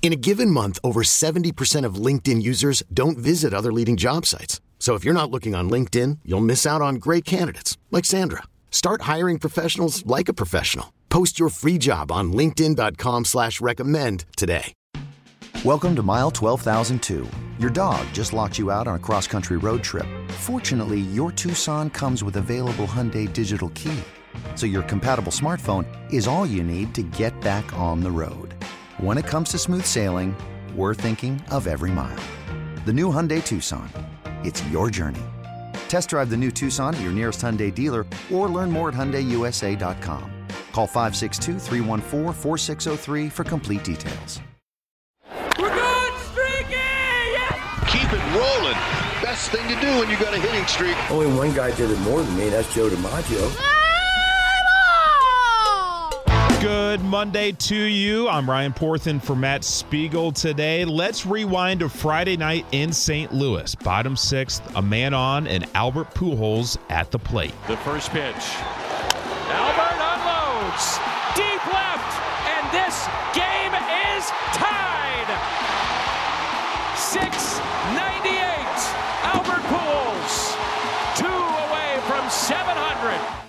In a given month, over 70% of LinkedIn users don't visit other leading job sites. So if you're not looking on LinkedIn, you'll miss out on great candidates like Sandra. Start hiring professionals like a professional. Post your free job on LinkedIn.com slash recommend today. Welcome to mile 12,002. Your dog just locked you out on a cross-country road trip. Fortunately, your Tucson comes with available Hyundai Digital Key. So your compatible smartphone is all you need to get back on the road. When it comes to smooth sailing, we're thinking of every mile. The new Hyundai Tucson. It's your journey. Test drive the new Tucson at your nearest Hyundai dealer or learn more at HyundaiUSA.com. Call 562 314 4603 for complete details. We're going streaky! Yes! Keep it rolling. Best thing to do when you got a hitting streak. Only one guy did it more than me, that's Joe DiMaggio. Good Monday to you. I'm Ryan Porthen for Matt Spiegel today. Let's rewind to Friday night in St. Louis. Bottom sixth, a man on, and Albert Pujols at the plate. The first pitch. Albert unloads. Deep left. And this game is tied.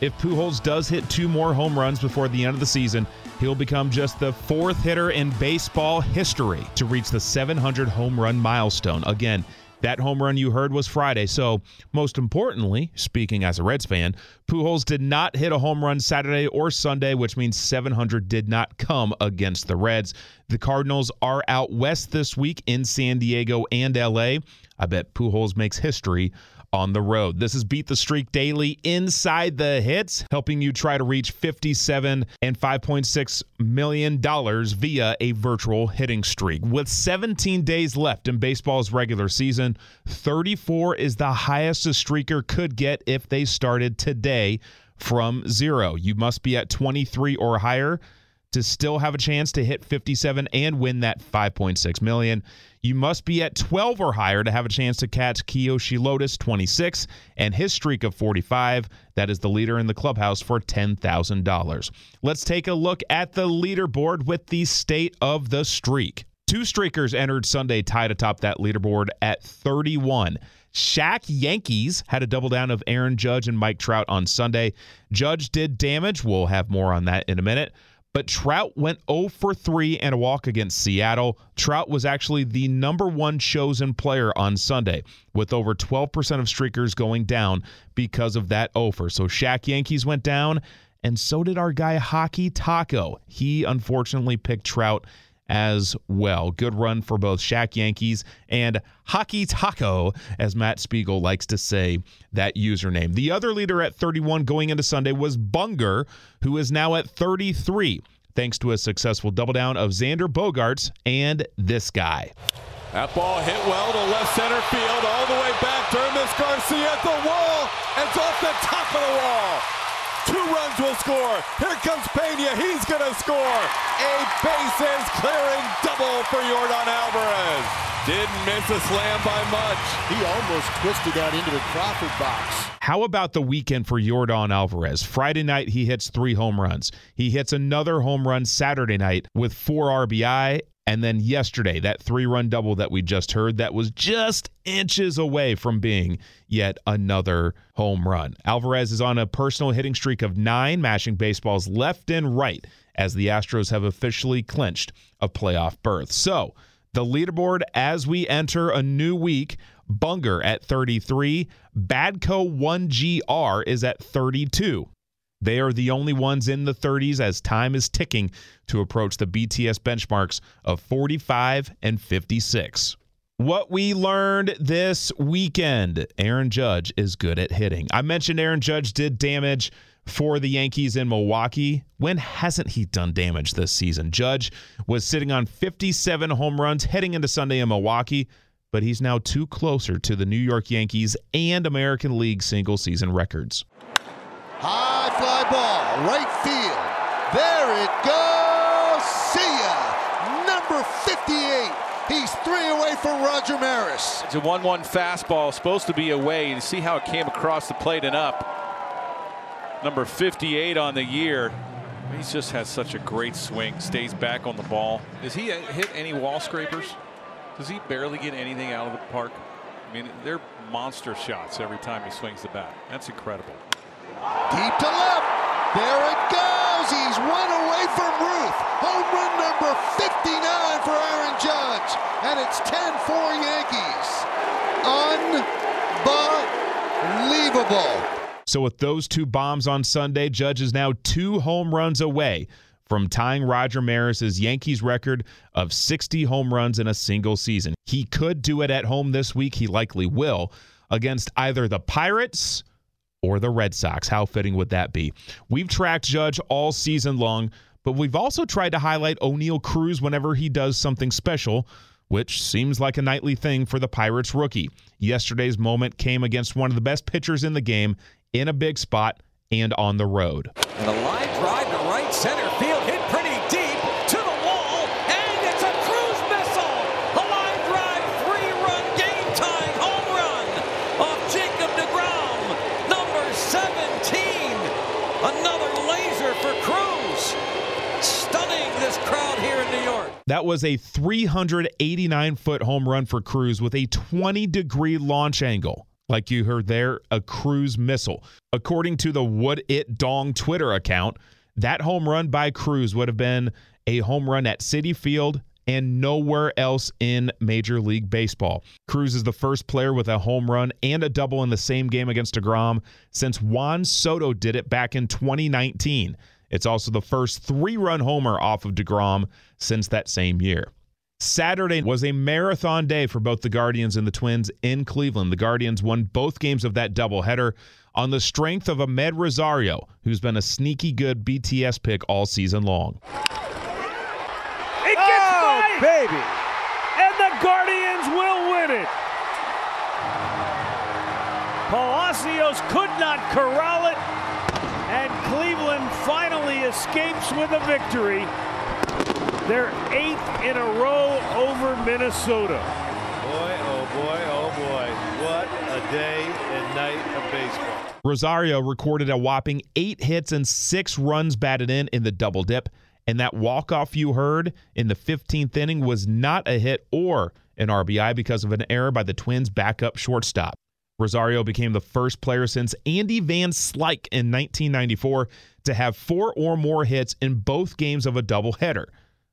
If Pujols does hit two more home runs before the end of the season, he'll become just the fourth hitter in baseball history to reach the 700 home run milestone. Again, that home run you heard was Friday. So, most importantly, speaking as a Reds fan, Pujols did not hit a home run Saturday or Sunday, which means 700 did not come against the Reds. The Cardinals are out west this week in San Diego and LA. I bet Pujols makes history on the road. This is Beat the Streak Daily inside the hits, helping you try to reach 57 and 5.6 million dollars via a virtual hitting streak. With 17 days left in baseball's regular season, 34 is the highest a streaker could get if they started today from zero. You must be at 23 or higher to still have a chance to hit 57 and win that 5.6 million. You must be at 12 or higher to have a chance to catch Kiyoshi Lotus 26 and his streak of 45. That is the leader in the clubhouse for $10,000. Let's take a look at the leaderboard with the state of the streak. Two streakers entered Sunday tied atop that leaderboard at 31. Shaq Yankees had a double down of Aaron Judge and Mike Trout on Sunday. Judge did damage. We'll have more on that in a minute but Trout went 0 for 3 and a walk against Seattle. Trout was actually the number one chosen player on Sunday, with over 12% of streakers going down because of that oh offer. So Shaq Yankees went down, and so did our guy Hockey Taco. He unfortunately picked Trout as well. Good run for both Shaq Yankees and Hockey Taco, as Matt Spiegel likes to say that username. The other leader at 31 going into Sunday was Bunger, who is now at 33, thanks to a successful double down of Xander Bogaerts and this guy. That ball hit well to left center field, all the way back. Dermis Garcia at the wall. It's off the top of the wall. Two runs will score. Here comes Pena. He's going to score. A bases clearing double for Yordan Alvarez. Didn't miss a slam by much. He almost twisted that into the Crawford box. How about the weekend for Yordan Alvarez? Friday night, he hits three home runs. He hits another home run Saturday night with four RBI and then yesterday, that three run double that we just heard, that was just inches away from being yet another home run. Alvarez is on a personal hitting streak of nine, mashing baseballs left and right as the Astros have officially clinched a playoff berth. So, the leaderboard as we enter a new week Bunger at 33, Badco 1GR is at 32. They are the only ones in the 30s as time is ticking to approach the BTS benchmarks of 45 and 56. What we learned this weekend Aaron Judge is good at hitting. I mentioned Aaron Judge did damage for the Yankees in Milwaukee. When hasn't he done damage this season? Judge was sitting on 57 home runs heading into Sunday in Milwaukee, but he's now two closer to the New York Yankees and American League single season records. High fly ball, right field. There it goes. See ya. Number 58. He's three away from Roger Maris. It's a 1 1 fastball, supposed to be away. You see how it came across the plate and up. Number 58 on the year. He just has such a great swing, stays back on the ball. Does he hit any wall scrapers? Does he barely get anything out of the park? I mean, they're monster shots every time he swings the bat. That's incredible. Deep to left. There it goes. He's one away from Ruth. Home run number 59 for Aaron Judge. And it's 10-4 Yankees. Unbelievable. So, with those two bombs on Sunday, Judge is now two home runs away from tying Roger Maris's Yankees record of 60 home runs in a single season. He could do it at home this week. He likely will against either the Pirates or the Red Sox. How fitting would that be? We've tracked Judge all season long, but we've also tried to highlight Oneil Cruz whenever he does something special, which seems like a nightly thing for the Pirates rookie. Yesterday's moment came against one of the best pitchers in the game in a big spot and on the road. And a drive to right center field, hit pretty deep to the wall, and it's a Cruz missile. A line drive, three-run game-tying home run of Jacob DeGrom, number 17. Another laser for Cruz. Stunning this crowd here in New York. That was a 389 foot home run for Cruz with a 20 degree launch angle like you heard there, a cruise missile. According to the Would It Dong Twitter account, that home run by Cruz would have been a home run at Citi Field and nowhere else in Major League Baseball. Cruz is the first player with a home run and a double in the same game against DeGrom since Juan Soto did it back in 2019. It's also the first three run homer off of DeGrom since that same year. Saturday was a marathon day for both the Guardians and the Twins in Cleveland. The Guardians won both games of that doubleheader on the strength of Amed Rosario, who's been a sneaky good BTS pick all season long. It gets oh, by, baby! And the Guardians will win it. Palacios could not corral it, and Cleveland finally escapes with a victory. They're eighth in a row over Minnesota. Boy, oh boy, oh boy. What a day and night of baseball. Rosario recorded a whopping eight hits and six runs batted in in the double dip. And that walk-off you heard in the 15th inning was not a hit or an RBI because of an error by the Twins' backup shortstop. Rosario became the first player since Andy Van Slyke in 1994 to have four or more hits in both games of a doubleheader.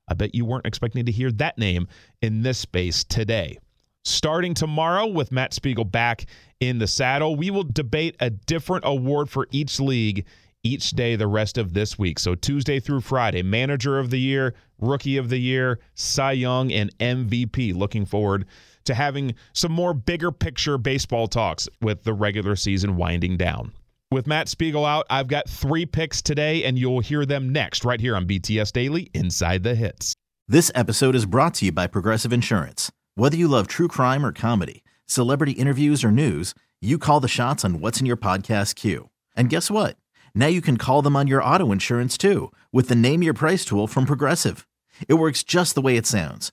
I bet you weren't expecting to hear that name in this space today. Starting tomorrow with Matt Spiegel back in the saddle, we will debate a different award for each league each day the rest of this week. So Tuesday through Friday, Manager of the Year, Rookie of the Year, Cy Young, and MVP. Looking forward to having some more bigger picture baseball talks with the regular season winding down. With Matt Spiegel out, I've got three picks today, and you'll hear them next right here on BTS Daily Inside the Hits. This episode is brought to you by Progressive Insurance. Whether you love true crime or comedy, celebrity interviews or news, you call the shots on what's in your podcast queue. And guess what? Now you can call them on your auto insurance too with the Name Your Price tool from Progressive. It works just the way it sounds.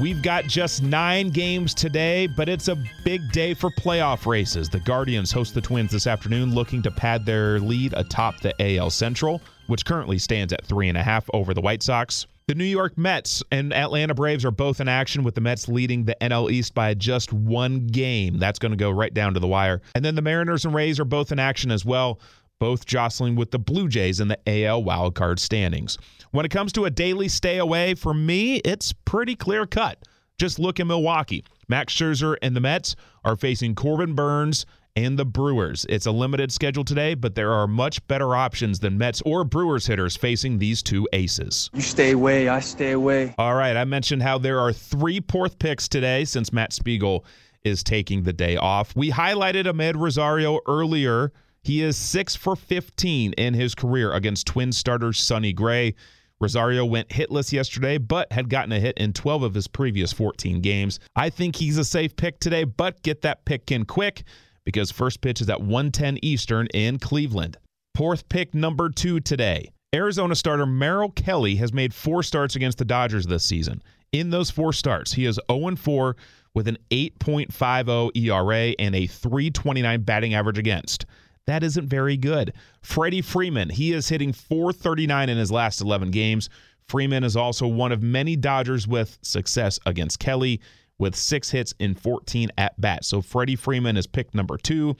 We've got just nine games today, but it's a big day for playoff races. The Guardians host the Twins this afternoon, looking to pad their lead atop the AL Central, which currently stands at three and a half over the White Sox. The New York Mets and Atlanta Braves are both in action, with the Mets leading the NL East by just one game. That's going to go right down to the wire. And then the Mariners and Rays are both in action as well, both jostling with the Blue Jays in the AL wildcard standings. When it comes to a daily stay away, for me, it's pretty clear cut. Just look at Milwaukee. Max Scherzer and the Mets are facing Corbin Burnes and the Brewers. It's a limited schedule today, but there are much better options than Mets or Brewers hitters facing these two aces. You stay away, I stay away. All right, I mentioned how there are three fourth picks today since Matt Spiegel is taking the day off. We highlighted Amed Rosario earlier. He is 6 for 15 in his career against Twin starter Sonny Gray. Rosario went hitless yesterday, but had gotten a hit in 12 of his previous 14 games. I think he's a safe pick today, but get that pick in quick because first pitch is at 110 Eastern in Cleveland. Fourth pick number two today. Arizona starter Merrill Kelly has made four starts against the Dodgers this season. In those four starts, he is 0 4 with an 8.50 ERA and a 329 batting average against. That isn't very good. Freddie Freeman, he is hitting 439 in his last 11 games. Freeman is also one of many Dodgers with success against Kelly with six hits in 14 at bats. So Freddie Freeman is pick number two.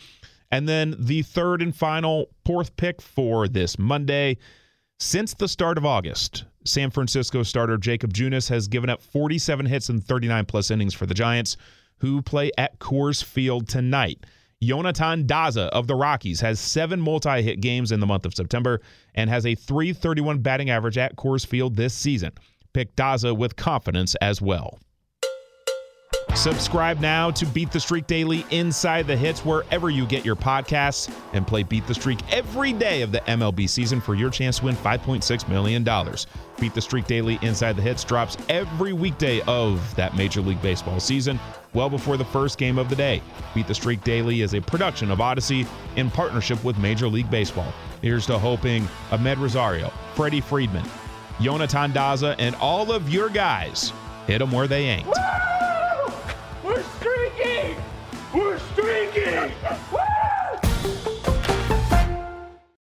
And then the third and final fourth pick for this Monday. Since the start of August, San Francisco starter Jakob Junis has given up 47 hits and 39 plus innings for the Giants, who play at Coors Field tonight. Jonathan Daza of the Rockies has seven multi hit games in the month of September and has a 331 batting average at Coors Field this season. Pick Daza with confidence as well. Subscribe now to Beat the Streak Daily Inside the Hits wherever you get your podcasts and play Beat the Streak every day of the MLB season for your chance to win $5.6 million. Beat the Streak Daily Inside the Hits drops every weekday of that Major League Baseball season, well before the first game of the day. Beat the Streak Daily is a production of Audacy in partnership with Major League Baseball. Here's to hoping Amed Rosario, Freddie Freeman, Jonathan Daza, and all of your guys hit them where they ain't.